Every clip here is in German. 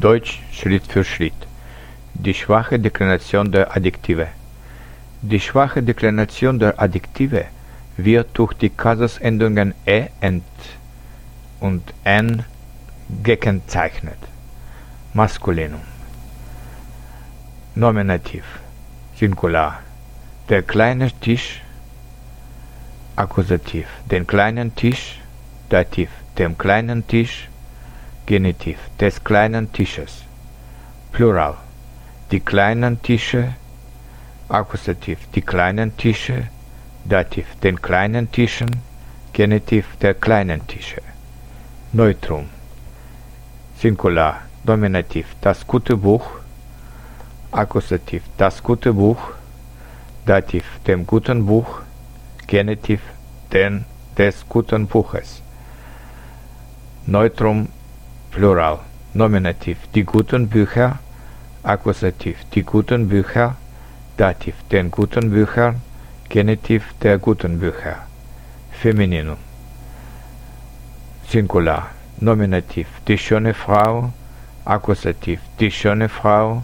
Deutsch Schritt für Schritt. Die schwache Deklination der Adjektive. Die schwache Deklination der Adjektive wird durch die Kasusendungen e, ent und n gekennzeichnet. Maskulinum. Nominativ. Singular. Der kleine Tisch. Akkusativ. Den kleinen Tisch. Dativ. Dem kleinen Tisch. Genitiv. Des kleinen Tisches. Plural. Die kleinen Tische. Akkusativ. Die kleinen Tische. Dativ. Den kleinen Tischen. Genitiv. Der kleinen Tische. Neutrum. Singular. Dominativ. Das gute Buch. Akkusativ. Das gute Buch. Dativ. Dem guten Buch. Genitiv. Den des guten Buches. Neutrum. Plural. Nominativ. Die guten Bücher. Akkusativ. Die guten Bücher. Dativ. Den guten Büchern. Genitiv der guten Bücher. Femininum. Singular. Nominativ. Die schöne Frau. Akkusativ. Die schöne Frau.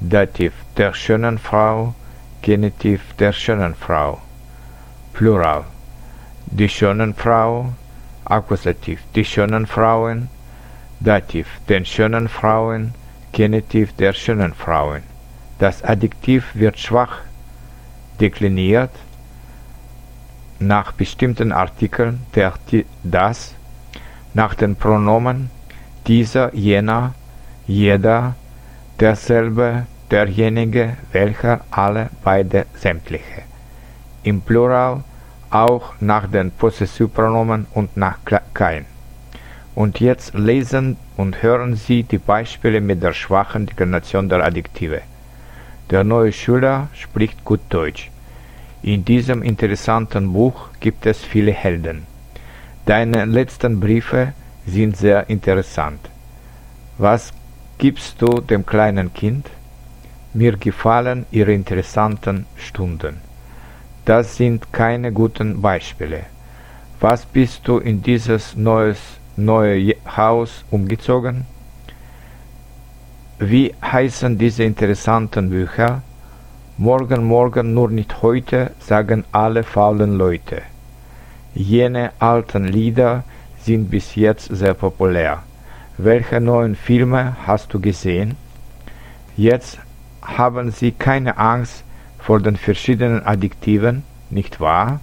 Dativ. Der schönen Frau. Genitiv der schönen Frau. Plural. Die schönen Frau. Akkusativ. Die schönen Frauen. Dativ. Den schönen Frauen. Genitiv der schönen Frauen. Das Adjektiv wird schwach dekliniert nach bestimmten Artikeln der das, nach den Pronomen dieser, jener, jeder, derselbe, derjenige, welcher, alle, beide, sämtliche. Im Plural auch nach den Possessivpronomen und nach kein. Und jetzt lesen und hören Sie die Beispiele mit der schwachen Deklination der Adjektive. Der neue Schüler spricht gut Deutsch. In diesem interessanten Buch gibt es viele Helden. Deine letzten Briefe sind sehr interessant. Was gibst du dem kleinen Kind? Mir gefallen ihre interessanten Stunden. Das sind keine guten Beispiele. Was bist du in dieses neues, neue Haus umgezogen? Wie heißen diese interessanten Bücher? Morgen, morgen, nur nicht heute, sagen alle faulen Leute. Jene alten Lieder sind bis jetzt sehr populär. Welche neuen Filme hast du gesehen? Jetzt haben Sie keine Angst vor den verschiedenen Adjektiven, nicht wahr?